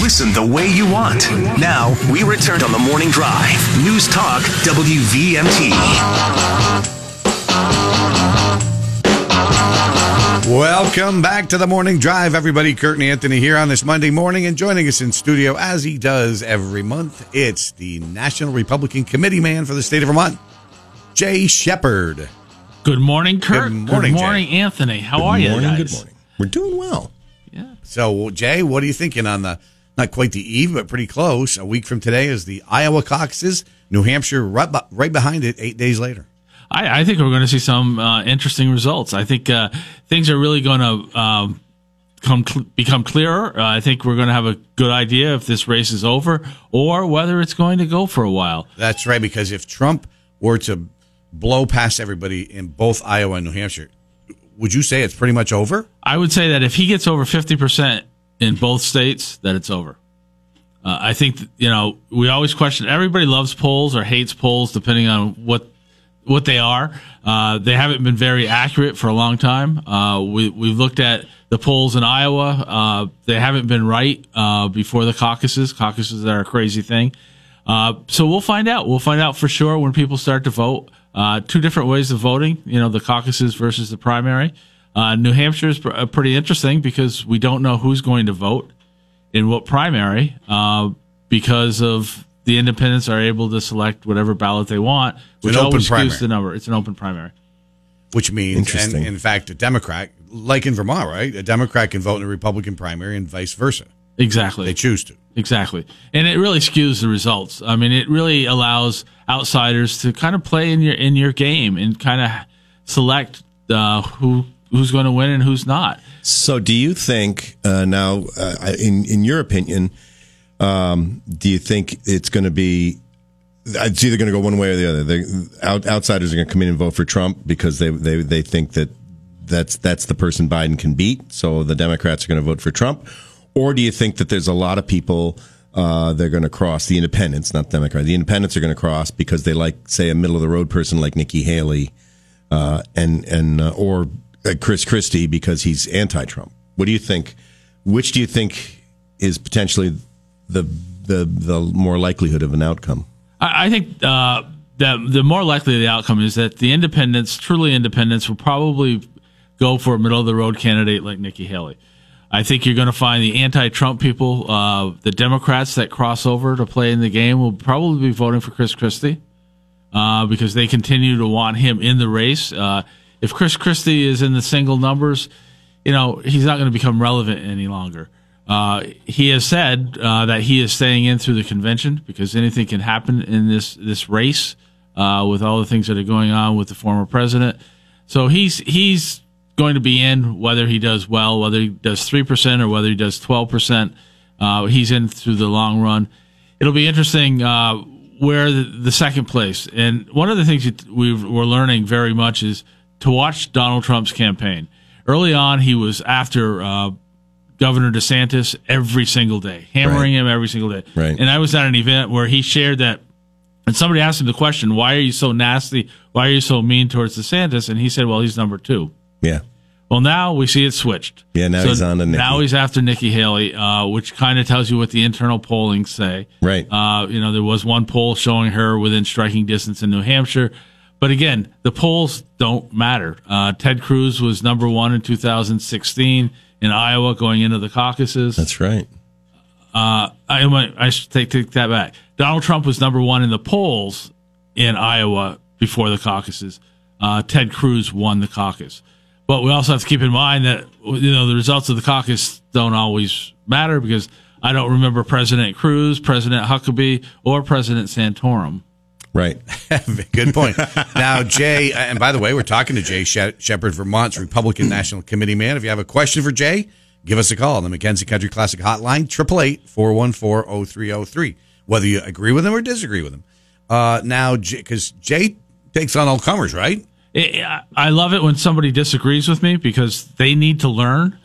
Listen the way you want. Now, we return on the morning drive. News Talk WVMT. Welcome back to the morning drive, everybody. Kurt and Anthony here on this Monday morning, and joining us in studio as he does every month, it's the National Republican Committee man for the state of Vermont, Jay Shepard. Good morning, Kurt. Good morning, Good morning, Anthony. How Good are you morning, guys? Good morning. We're doing well. Yeah. So, Jay, what are you thinking on the not quite the eve, but pretty close? A week from today is the Iowa caucuses. New Hampshire right, be- right behind it, eight days later. I, I think we're going to see some uh, interesting results. I think uh, things are really going to um, come cl- become clearer. Uh, I think we're going to have a good idea if this race is over or whether it's going to go for a while. That's right, because if Trump were to blow past everybody in both Iowa and New Hampshire, would you say it's pretty much over? I would say that if he gets over 50% in both states, that it's over. Uh, I think, you know, we always question everybody loves polls or hates polls depending on what what they are. Uh, they haven't been very accurate for a long time. Uh, we, we've looked at the polls in Iowa. Uh, they haven't been right uh, before the caucuses. Caucuses are a crazy thing. Uh, so we'll find out. We'll find out for sure when people start to vote. Two different ways of voting, you know, the caucuses versus the primary. Uh, New Hampshire is pr- uh, pretty interesting because we don't know who's going to vote in what primary uh, because of the independents are able to select whatever ballot they want, which open always skews the number. It's an open primary. Which means, and Interesting. in fact, a Democrat, like in Vermont, right? A Democrat can vote in a Republican primary and vice versa. Exactly. They choose to. Exactly. And it really skews the results. I mean, it really allows outsiders to kind of play in your in your game and kind of select uh, who who's going to win and who's not. So, do you think uh, now, uh, in in your opinion, um, do you think it's going to be? It's either going to go one way or the other. The out, outsiders are going to come in and vote for Trump because they they they think that that's that's the person Biden can beat. So the Democrats are going to vote for Trump, or do you think that there's a lot of people? Uh, they're going to cross the independents, not Democrats. The independents are going to cross because they like, say, a middle of the road person like Nikki Haley, uh, and and uh, or Chris Christie because he's anti-Trump. What do you think? Which do you think is potentially the the the more likelihood of an outcome? I, I think uh, that the more likely the outcome is that the independents, truly independents, will probably go for a middle of the road candidate like Nikki Haley. I think you're going to find the anti-Trump people, uh, the Democrats that cross over to play in the game, will probably be voting for Chris Christie uh, because they continue to want him in the race. If Chris Christie is in the single numbers, you know he's not going to become relevant any longer. Uh, he has said uh, that he is staying in through the convention because anything can happen in this this race uh, with all the things that are going on with the former president. So he's he's going to be in whether he does well, whether he does three percent or whether he does twelve percent. Uh, he's in through the long run. It'll be interesting uh, where the, the second place. And one of the things we've, we're learning very much is to watch Donald Trump's campaign. Early on, he was after uh, Governor DeSantis every single day, hammering Right. him every single day. Right. And I was at an event where he shared that, and somebody asked him the question, "Why are you so nasty? Why are you so mean towards DeSantis?" And he said, "Well, he's number two. Yeah, Well, now we see it switched. Yeah, now he's on to Nikki. Now he's after Nikki Haley, uh, which kind of tells you what the internal polling say. Right. Uh, you know, there was one poll showing her within striking distance in New Hampshire. But again, the polls don't matter. Uh, Ted Cruz was number one in 2016 in Iowa going into the caucuses. that's right. Uh, I, I should take, take that back. Donald Trump was number one in the polls in Iowa before the caucuses. Uh, Ted Cruz won the caucus. But we also have to keep in mind that you know the results of the caucus don't always matter because I don't remember President Cruz, President Huckabee, or President Santorum. Right. Good point. now, Jay, and by the way, we're talking to Jay She- Shepard, Vermont's Republican National Committee man. If you have a question for Jay, give us a call on the McKenzie Country Classic Hotline, 888-414-0303, whether you agree with him or disagree with him. Uh, now, because Jay takes on all comers, right? I I love it when somebody disagrees with me because they need to learn.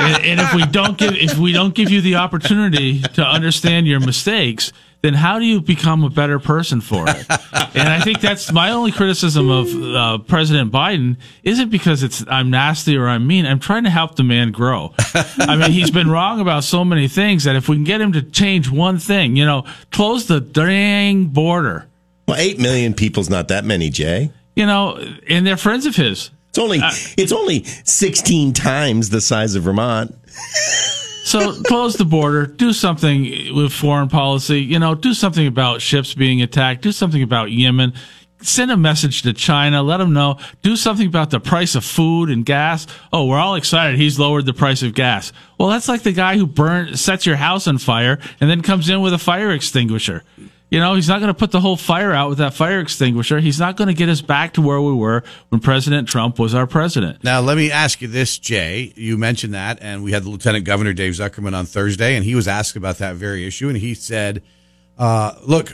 and, and if we don't give if we don't give you the opportunity to understand your mistakes, then how do you become a better person for it? and I think that's my only criticism of uh, President Biden isn't because it's I'm nasty or I'm mean. I'm trying to help the man grow. I mean, he's been wrong about so many things that if we can get him to change one thing, you know, close the dang border. Well, eight million people's not that many, Jay. You know, and they're friends of his. It's only uh, it's only sixteen times the size of Vermont. So close the border, do something with foreign policy, you know, do something about ships being attacked, do something about Yemen, send a message to China, let them know, do something about the price of food and gas. Oh, we're all excited. He's lowered the price of gas. Well, that's like the guy who burns, sets your house on fire and then comes in with a fire extinguisher. You know, he's not going to put the whole fire out with that fire extinguisher. He's not going to get us back to where we were when President Trump was our president. Now, let me ask you this, Jay. You mentioned that, and we had the Lieutenant Governor Dave Zuckerman on Thursday, and he was asked about that very issue, and he said, uh, "Look,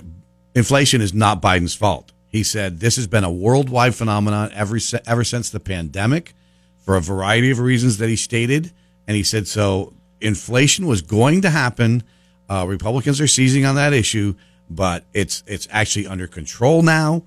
inflation is not Biden's fault." He said this has been a worldwide phenomenon ever ever since the pandemic, for a variety of reasons that he stated, and he said so. Inflation was going to happen. Uh, Republicans are seizing on that issue but it's it's actually under control now.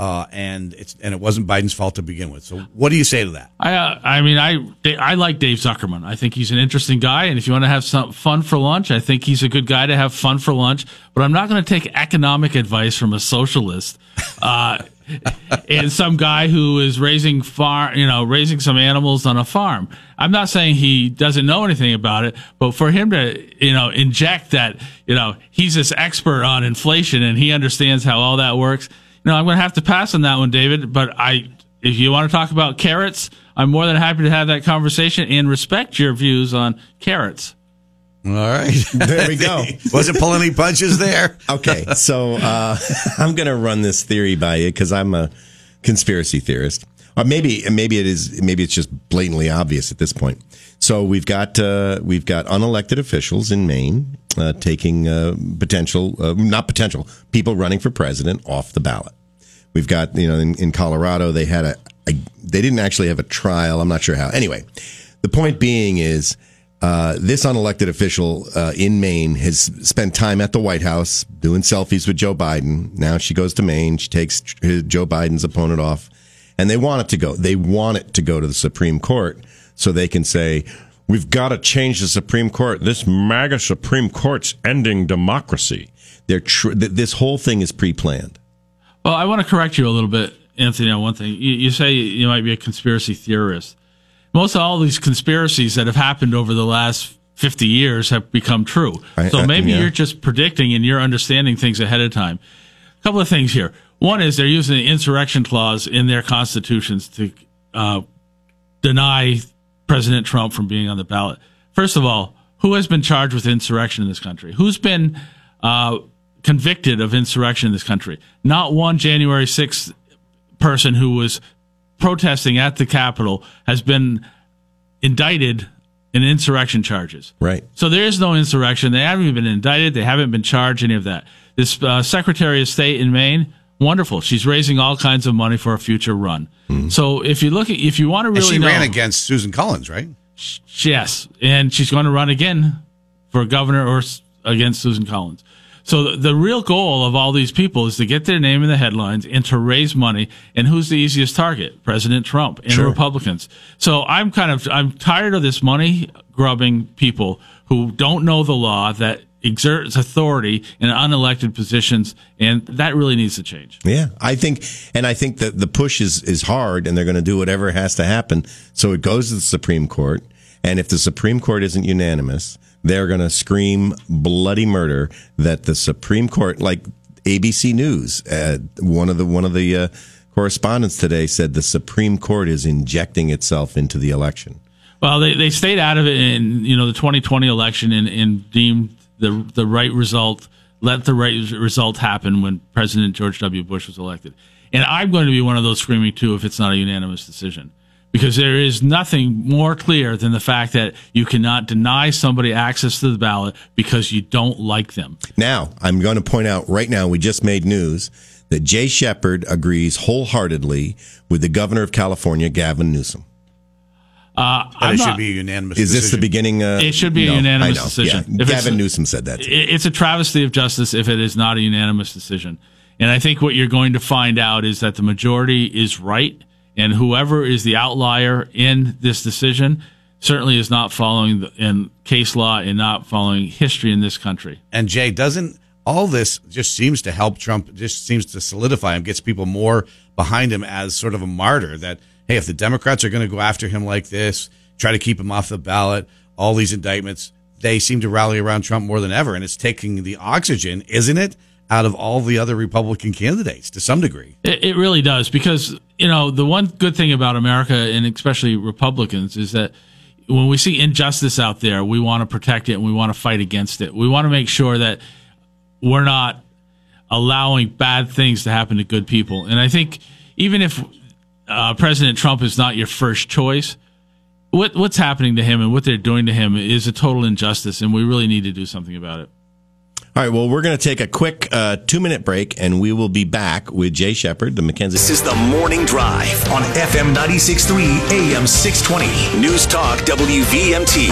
Uh, and it's and it wasn't Biden's fault to begin with. So, what do you say to that? I uh, I mean, I I like Dave Zuckerman. I think he's an interesting guy, and if you want to have some fun for lunch, I think he's a good guy to have fun for lunch. But I'm not going to take economic advice from a socialist. Uh, and some guy who is raising far, you know, raising some animals on a farm. I'm not saying he doesn't know anything about it, but for him to, you know, inject that, you know, he's this expert on inflation and he understands how all that works no, I'm going to have to pass on that one, David. But I, if you want to talk about carrots, I'm more than happy to have that conversation and respect your views on carrots. All right. There we go. Wasn't pulling any punches there. okay. So uh, I'm going to run this theory by you because I'm a conspiracy theorist. Or maybe maybe it is maybe it's just blatantly obvious at this point. So we've got uh, we've got unelected officials in Maine uh, taking uh, potential, uh, not potential, people running for president off the ballot. We've got, you know, in, in Colorado, they had a, a, they didn't actually have a trial. I'm not sure how. Anyway, the point being is, uh, this unelected official uh, in Maine has spent time at the White House doing selfies with Joe Biden. Now she goes to Maine. She takes Joe Biden's opponent off, and they want it to go. They want it to go to the Supreme Court so they can say, We've got to change the Supreme Court. This MAGA Supreme Court's ending democracy. They're tr- this whole thing is pre-planned. Well, I want to correct you a little bit, Anthony, on one thing. You, you say you might be a conspiracy theorist. Most of all these conspiracies that have happened over the last 50 years have become true. I, so I, maybe yeah. you're just predicting and you're understanding things ahead of time. A couple of things here. One is they're using the insurrection clause in their constitutions to uh, deny President Trump from being on the ballot. First of all, who has been charged with insurrection in this country? Who's been uh, convicted of insurrection in this country? Not one January 6th person who was protesting at the Capitol has been indicted in insurrection charges. Right. So there is no insurrection. They haven't even been indicted. They haven't been charged any of that. This uh, Secretary of State in Maine, wonderful. She's raising all kinds of money for a future run. Mm-hmm. So if you look at, if you want to really, and she know, ran against Susan Collins, right? Yes, and she's going to run again for governor or against Susan Collins. So the, the, real goal of all these people is to get their name in the headlines and to raise money. And who's the easiest target? President Trump and sure. Republicans. So I'm kind of I'm tired of this money grubbing people who don't know the law that exerts authority in unelected positions, and that really needs to change. Yeah, I think, and I think that the push is is hard, and they're going to do whatever has to happen. So it goes to the Supreme Court, and if the Supreme Court isn't unanimous, they're going to scream bloody murder that the Supreme Court, like ABC News, uh, one of the one of the uh, correspondents today said the Supreme Court is injecting itself into the election. Well, they, they stayed out of it in you know the 2020 election and, and deemed the the right result, let the right result happen when President George W. Bush was elected. And I'm going to be one of those screaming too if it's not a unanimous decision. Because there is nothing more clear than the fact that you cannot deny somebody access to the ballot because you don't like them. Now, I'm going to point out right now, we just made news that Jay Shepard agrees wholeheartedly with the governor of California, Gavin Newsom. Uh, That it not- should be a unanimous. Decision. Is this the beginning? Uh, It should be a unanimous decision. Yeah. If Gavin Newsom said that. Too. it's a travesty of justice if it is not a unanimous decision. And I think what you're going to find out is that the majority is right, and whoever is the outlier in this decision certainly is not following the, in case law and not following history in this country. And Jay doesn't. All this just seems to help Trump. Just seems to solidify him. Gets people more behind him as sort of a martyr. That hey, if the Democrats are going to go after him like this, try to keep him off the ballot, all these indictments, they seem to rally around Trump more than ever, and it's taking the oxygen, isn't it, out of all the other Republican candidates to some degree. It, it really does because you know the one good thing about America and especially Republicans is that when we see injustice out there, we want to protect it and we want to fight against it. We want to make sure that we're not allowing bad things to happen to good people. And I think even if uh, President Trump is not your first choice, what what's happening to him and what they're doing to him is a total injustice, and we really need to do something about it. All right. Well, we're going to take a quick uh, two minute break, and we will be back with Jay Shepard, the McKenzie. This is the Morning Drive on FM 96.3 AM 620. News Talk WVMT.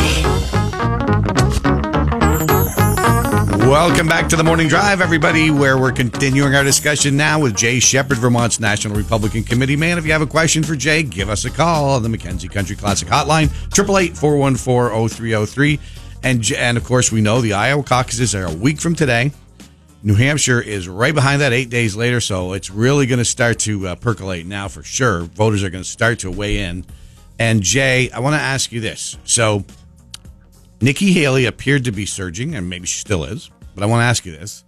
Welcome back to the Morning Drive, everybody, where we're continuing our discussion now with Jay Shepard, Vermont's National Republican Committee man. If you have a question for Jay, give us a call on the McKenzie Country Classic Hotline, 888-414-0303. And, and of course, we know the Iowa caucuses are a week from today. New Hampshire is right behind that eight days later, so it's really going to start to uh, percolate now for sure. Voters are going to start to weigh in. And Jay, I want to ask you this. So, Nikki Haley appeared to be surging, and maybe she still is. But I want to ask you this: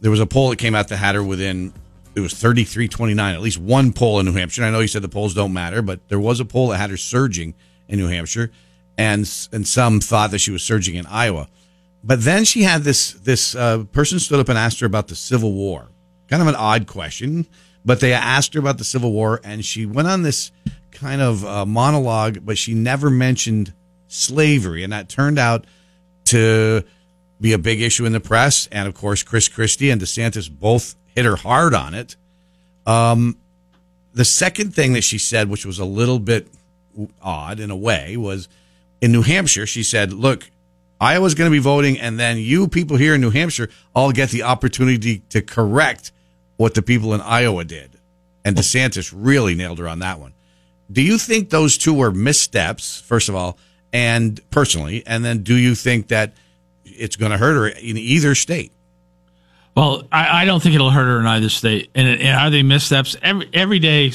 there was a poll that came out that had her within it was thirty three twenty nine. At least one poll in New Hampshire. And I know you said the polls don't matter, but there was a poll that had her surging in New Hampshire, and and some thought that she was surging in Iowa. But then she had this this uh, person stood up and asked her about the Civil War. Kind of an odd question, but they asked her about the Civil War, and she went on this kind of uh, monologue, but she never mentioned slavery, and that turned out to be a big issue in the press. And of course, Chris Christie and DeSantis both hit her hard on it. Um, the second thing that she said, which was a little bit odd in a way, was in New Hampshire, she said, Look, Iowa's going to be voting, and then you people here in New Hampshire all get the opportunity to correct what the people in Iowa did. And DeSantis really nailed her on that one. Do you think those two were missteps, first of all, and personally? And then do you think that it's going to hurt her in either state? Well, I, I don't think it'll hurt her in either state. And, and are they missteps? Every every day,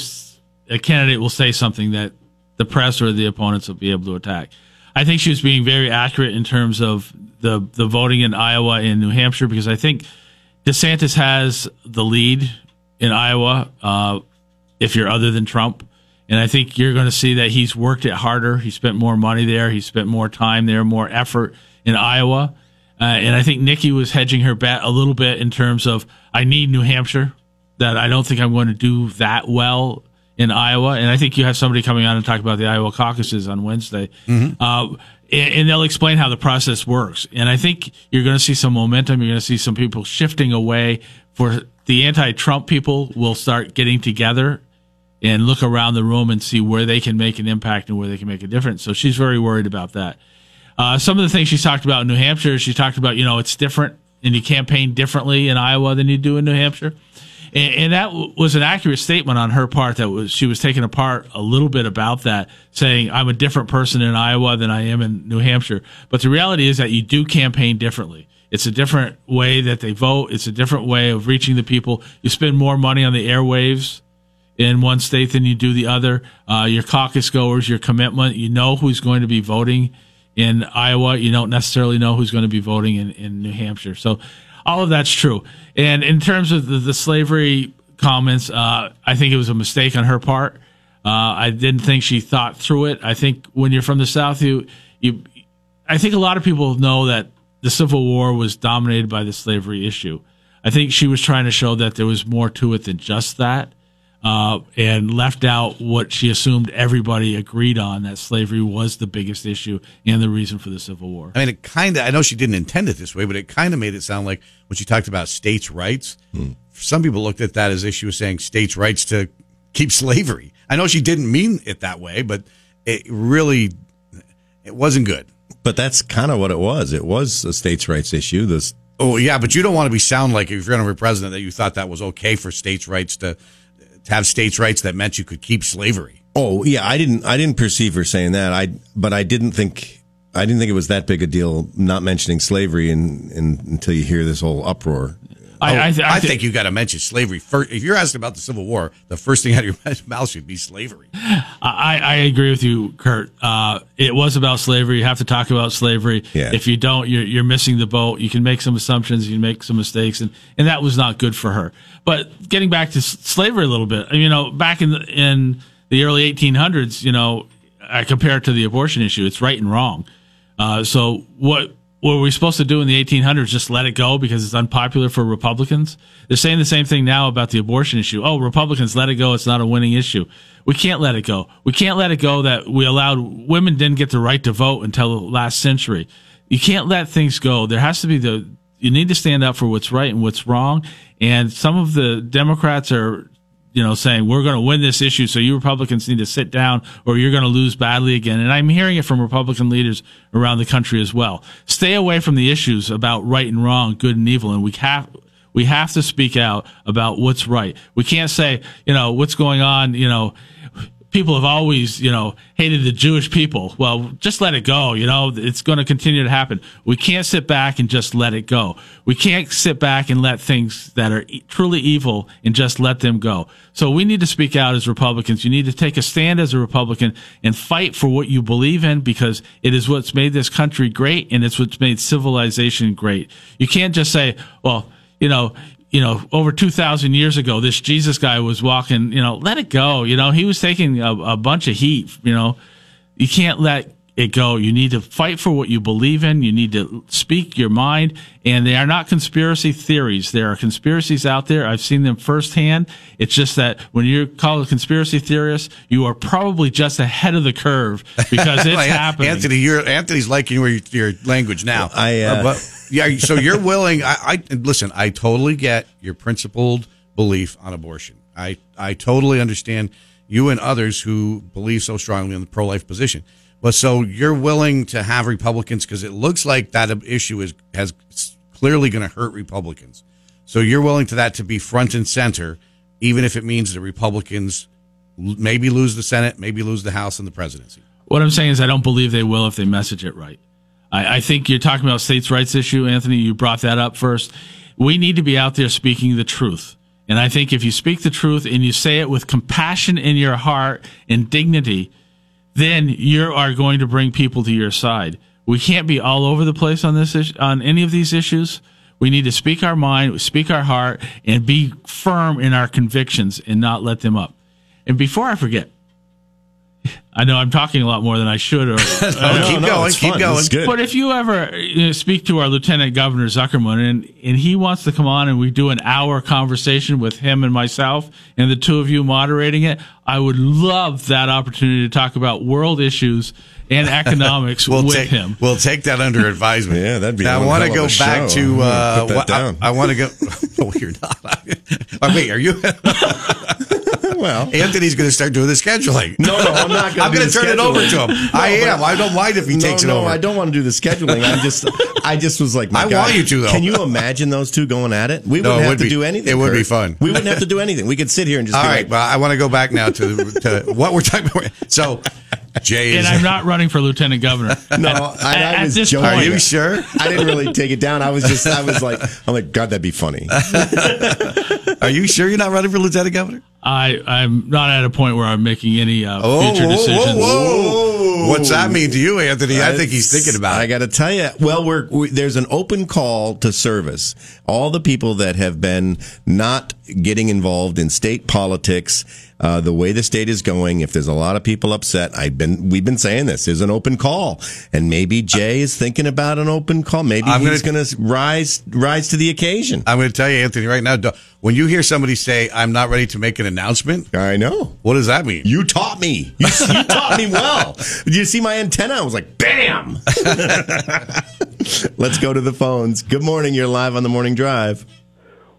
a candidate will say something that the press or the opponents will be able to attack. I think she was being very accurate in terms of the the voting in Iowa and New Hampshire because I think DeSantis has the lead in Iowa. Uh, if you're other than Trump, and I think you're going to see that he's worked it harder. He spent more money there. He spent more time there, more effort in Iowa. Uh, and I think Nikki was hedging her bet a little bit in terms of I need New Hampshire. That I don't think I'm going to do that well in Iowa. And I think you have somebody coming on and talk about the Iowa caucuses on Wednesday. Uh, and, and they'll explain how the process works. And I think you're going to see some momentum. You're going to see some people shifting away for the anti-Trump people will start getting together and look around the room and see where they can make an impact and where they can make a difference. So she's very worried about that. Uh, some of the things she's talked about in New Hampshire, she talked about, you know, it's different and you campaign differently in Iowa than you do in New Hampshire. And, and that w- was an accurate statement on her part that was, she was taking apart a little bit about that, saying, I'm a different person in Iowa than I am in New Hampshire. But the reality is that you do campaign differently. It's a different way that they vote. It's a different way of reaching the people. You spend more money on the airwaves in one state than you do the other. Uh, your caucus goers, your commitment, you know who's going to be voting in Iowa. You don't necessarily know who's going to be voting in, in New Hampshire. So all of that's true. And in terms of the, the slavery comments, uh, I think it was a mistake on her part. Uh, I didn't think she thought through it. I think when you're from the South, you, you, I think a lot of people know that the Civil War was dominated by the slavery issue. I think she was trying to show that there was more to it than just that uh, and left out what she assumed everybody agreed on that slavery was the biggest issue and the reason for the Civil War. I mean, it kind of, I know she didn't intend it this way, but it kind of made it sound like when she talked about states' rights, some people looked at that as if she was saying states' rights to keep slavery. I know she didn't mean it that way, but it really it wasn't good. But that's kind of what it was. It was a states' rights issue. This Oh yeah, but you don't want to be sound like if you're going to be president that you thought that was okay for states' rights to to have states' rights that meant you could keep slavery. Oh yeah, I didn't I didn't perceive her saying that. I but I didn't think I didn't think it was that big a deal not mentioning slavery in, in, until you hear this whole uproar. I, I, I, I think you got to mention slavery first. If you're asking about the Civil War, the first thing out of your mouth should be slavery. I, I agree with you, Kurt. Uh, it was about slavery. You have to talk about slavery. Yeah. If you don't, you're, you're missing the boat. You can make some assumptions. You can make some mistakes, and, and that was not good for her. But getting back to s- slavery a little bit, you know, back in the, in the early 1800s, you know, I compare it to the abortion issue. It's right and wrong. Uh, so what what were we supposed to do in the 1800s? Just let it go because it's unpopular for Republicans? They're saying the same thing now about the abortion issue. Oh, Republicans, let it go. It's not a winning issue. We can't let it go. We can't let it go that we allowed women didn't get the right to vote until the last century. You can't let things go. There has to be the you need to stand up for what's right and what's wrong. And some of the Democrats are you know, saying we're going to win this issue, so you Republicans need to sit down, or you're going to lose badly again. And I'm hearing it from Republican leaders around the country as well. Stay away from the issues about right and wrong, good and evil, and we have we have to speak out about what's right. We can't say, you know, what's going on, you know. People have always, you know, hated the Jewish people. Well, just let it go. You know, it's going to continue to happen. We can't sit back and just let it go. We can't sit back and let things that are truly evil and just let them go. So we need to speak out as Republicans. You need to take a stand as a Republican and fight for what you believe in because it is what's made this country great and it's what's made civilization great. You can't just say, well, you know, you know, over 2,000 years ago, this Jesus guy was walking, you know, let it go. You know, he was taking a, a bunch of heat, you know, you can't let it go. You need to fight for what you believe in. You need to speak your mind. And they are not conspiracy theories. There are conspiracies out there. I've seen them firsthand. It's just that when you're called a conspiracy theorist, you are probably just ahead of the curve because it's Like, happening. Anthony, you're Anthony's liking your your language now. I, uh, but yeah, so you're willing. I, I listen. I totally get your principled belief on abortion. I I totally understand you and others who believe so strongly in the pro life position. But so you're willing to have Republicans because it looks like that issue is has clearly going to hurt Republicans. So you're willing to that to be front and center, even if it means the Republicans maybe lose the Senate, maybe lose the House and the presidency. What I'm saying is, I don't believe they will if they message it right. I, I think you're talking about states' rights issue, Anthony. You brought that up first. We need to be out there speaking the truth. And I think if you speak the truth and you say it with compassion in your heart and dignity, then you are going to bring people to your side. We can't be all over the place on this issue, on any of these issues. We need to speak our mind, speak our heart, and be firm in our convictions and not let them up. And before I forget, I know I'm talking a lot more than I should. Or, No, keep going, it's keep fun. going. Good. but if you ever you know, speak to our Lieutenant Governor Zuckerman and, and he wants to come on and we do an hour conversation with him and myself and the two of you moderating it, I would love that opportunity to talk about world issues and economics we'll with take, him. We'll take that under advisement. Yeah, that'd be Now, I want to go back show. to. I'm Uh, put that what- down. I, want to go. No, you're not. oh, wait, are you? well, Anthony's going to start doing the scheduling. no, no, I'm not going I'm going to turn it over to him. I am. I don't mind if he no, takes it no, over. I don't want to do the scheduling. I'm just, I just was like, my I God, want you to, though. Can you imagine those two going at it? We No, wouldn't it have would to be- do anything. it would be fun. We wouldn't have to do anything. We could sit here and just All be right, like, well, I want to go back now to to what we're talking about. So, Jay and. I'm not running for Lieutenant Governor. No, At- I, I at was this joking. Are you sure? I didn't really take it down. I was just, I was like, I'm like, God, that'd be funny. Are you sure you're not running for lieutenant governor? I, I'm not at a point where I'm making any uh, Oh, future whoa, decisions. whoa, whoa. What's that mean to you, Anthony? I think he's thinking about it. I it. got to tell you, well, we're we, there's an open call to service. All the people that have been not getting involved in state politics, uh, the way the state is going. If there's a lot of people upset, I've been we've been saying this is an open call, and maybe Jay is thinking about an open call. Maybe I'm he's gonna- going to rise rise to the occasion. I'm going to tell you, Anthony, right now. Don't- When you hear somebody say, "I'm not ready to make an announcement," I know. what does that mean? You taught me. You, you taught me well. Did you see my antenna? I was like, bam. Let's go to the phones. Good morning. You're live on the morning drive.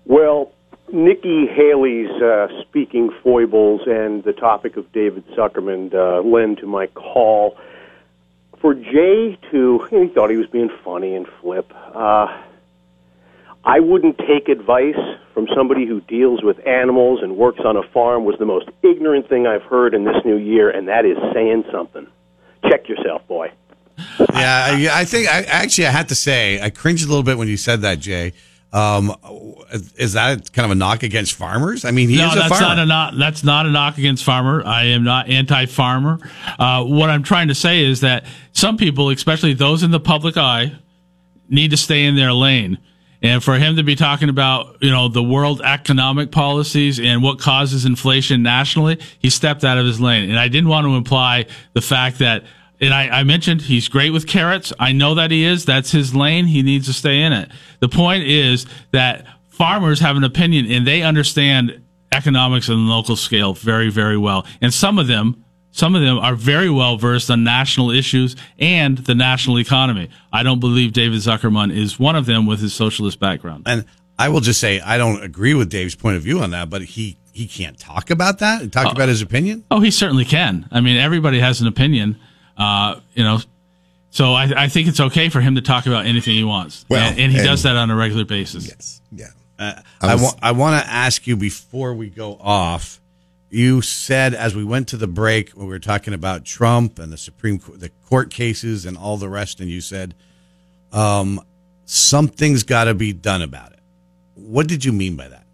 Well, Nikki Haley's uh, speaking foibles and the topic of David Zuckerman uh, lend to my call. For Jay to, he thought he was being funny and flip. Uh, I wouldn't take advice from somebody who deals with animals and works on a farm was the most ignorant thing I've heard in this new year, and that is saying something. Check yourself, boy. Yeah, I, I think I actually I had to say I cringed a little bit when you said that, Jay. Um, is that kind of a knock against farmers? I mean, he no, is a that's farmer. not a knock. That's not a knock against farmer. I am not anti-farmer. Uh, what I'm trying to say is that some people, especially those in the public eye, need to stay in their lane. And for him to be talking about, you know, the world economic policies and what causes inflation nationally, he stepped out of his lane. And I didn't want to imply the fact that and I, I, mentioned he's great with carrots. I know that he is. That's his lane. He needs to stay in it. The point is that farmers have an opinion and they understand economics on the local scale very, very well. And some of them, some of them are very well versed on national issues and the national economy. I don't believe David Zuckerman is one of them with his socialist background. And I will just say I don't agree with Dave's point of view on that, but he he can't talk about that. and Talk oh, about his opinion. Oh, he certainly can. I mean, everybody has an opinion. Uh, you know, so I, I, think it's okay for him to talk about anything he wants. Well, and, and he and, does that on a regular basis. Yes. Yeah. Uh, I, was, I, wa- I want to ask you before we go off. You said as we went to the break, we were talking about Trump and the Supreme Court, the court cases and all the rest, and you said um, something's got to be done about it. What did you mean by that?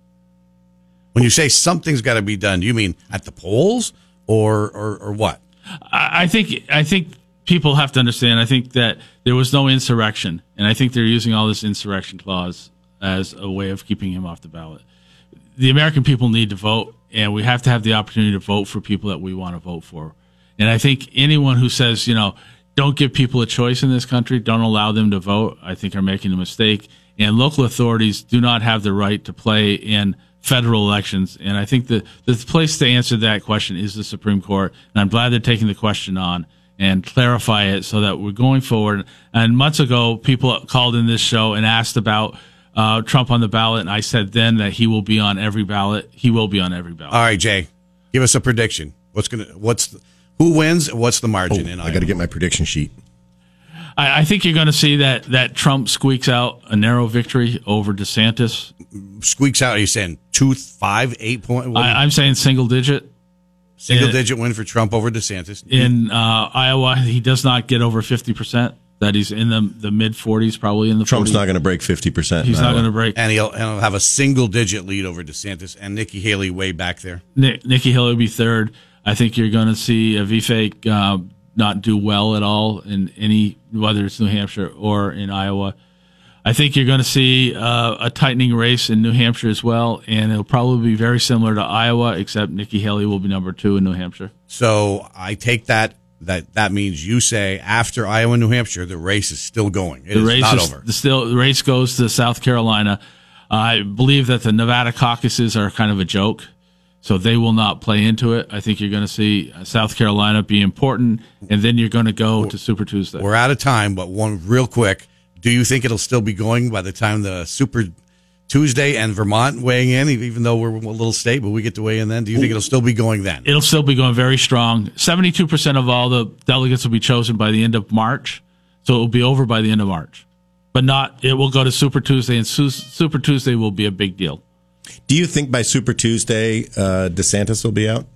When you say something's got to be done, do you mean at the polls or, or, or what? I think I think people have to understand. I think that there was no insurrection, and I think they're using all this insurrection clause as a way of keeping him off the ballot. The American people need to vote, and we have to have the opportunity to vote for people that we want to vote for. And I think anyone who says, you know, don't give people a choice in this country, don't allow them to vote, I think are making a mistake. And local authorities do not have the right to play in federal elections. And I think the, the place to answer that question is the Supreme Court. And I'm glad they're taking the question on and clarify it so that we're going forward. And months ago, people called in this show and asked about uh, Trump on the ballot. And I said then that he will be on every ballot. He will be on every ballot. All right, Jay, give us a prediction. What's going to, what's, the, who wins? What's the margin oh, in I got to get my prediction sheet. I, I think you're going to see that that Trump squeaks out a narrow victory over DeSantis. Squeaks out. Are you saying two, five, eight point? I, I'm saying single digit. Single digit win for Trump over DeSantis. In uh, Iowa, he does not get over 50%. That he's in the the mid 40s, probably in the Trump's 40s. not going to break 50%. He's not going to break. And he'll, and he'll have a single digit lead over DeSantis and Nikki Haley way back there. Nikki Haley will be third. I think you're going to see a Vivek uh, not do well at all in any, whether it's New Hampshire or in Iowa. I think you're going to see uh, a tightening race in New Hampshire as well, and it'll probably be very similar to Iowa, except Nikki Haley will be number two in New Hampshire. So I take that that that means you say after Iowa and New Hampshire, the race is still going. It the race not is over. The still the race goes to South Carolina. I believe that the Nevada caucuses are kind of a joke. So they will not play into it. I think you're going to see South Carolina be important, and then you're going to go to Super Tuesday. We're out of time, but one real quick. Do you think it'll still be going by the time the Super Tuesday and Vermont weighing in, even though we're a little state, but we get to weigh in then? Do you think it'll still be going then? It'll still be going very strong. 72% of all the delegates will be chosen by the end of March. So it will be over by the end of March. But not, it will go to Super Tuesday, and Super Tuesday will be a big deal. Do you think by Super Tuesday, uh, DeSantis will be out?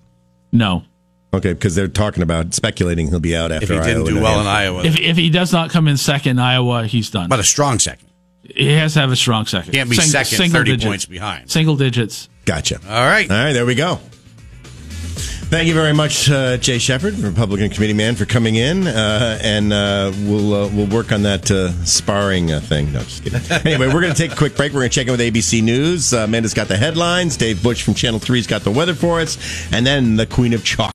No. Okay, because they're talking about speculating he'll be out after. If he didn't Iowa do well in Iowa, if, if he does not come in second in Iowa, he's done. But a strong second. He has to have a strong second. Can't be Sing, second, thirty digits. points behind. Single digits. Gotcha. All right. All right. There we go. Thank you very much, uh, Jay Shepard, Republican committee man, for coming in, uh, and uh, we'll uh, we'll work on that uh, sparring uh, thing. No, just kidding. anyway, we're going to take a quick break. We're going to check in with ABC News. Amanda's got the headlines. Dave Bush from Channel Three's got the weather for us, and then the Queen of Chalk.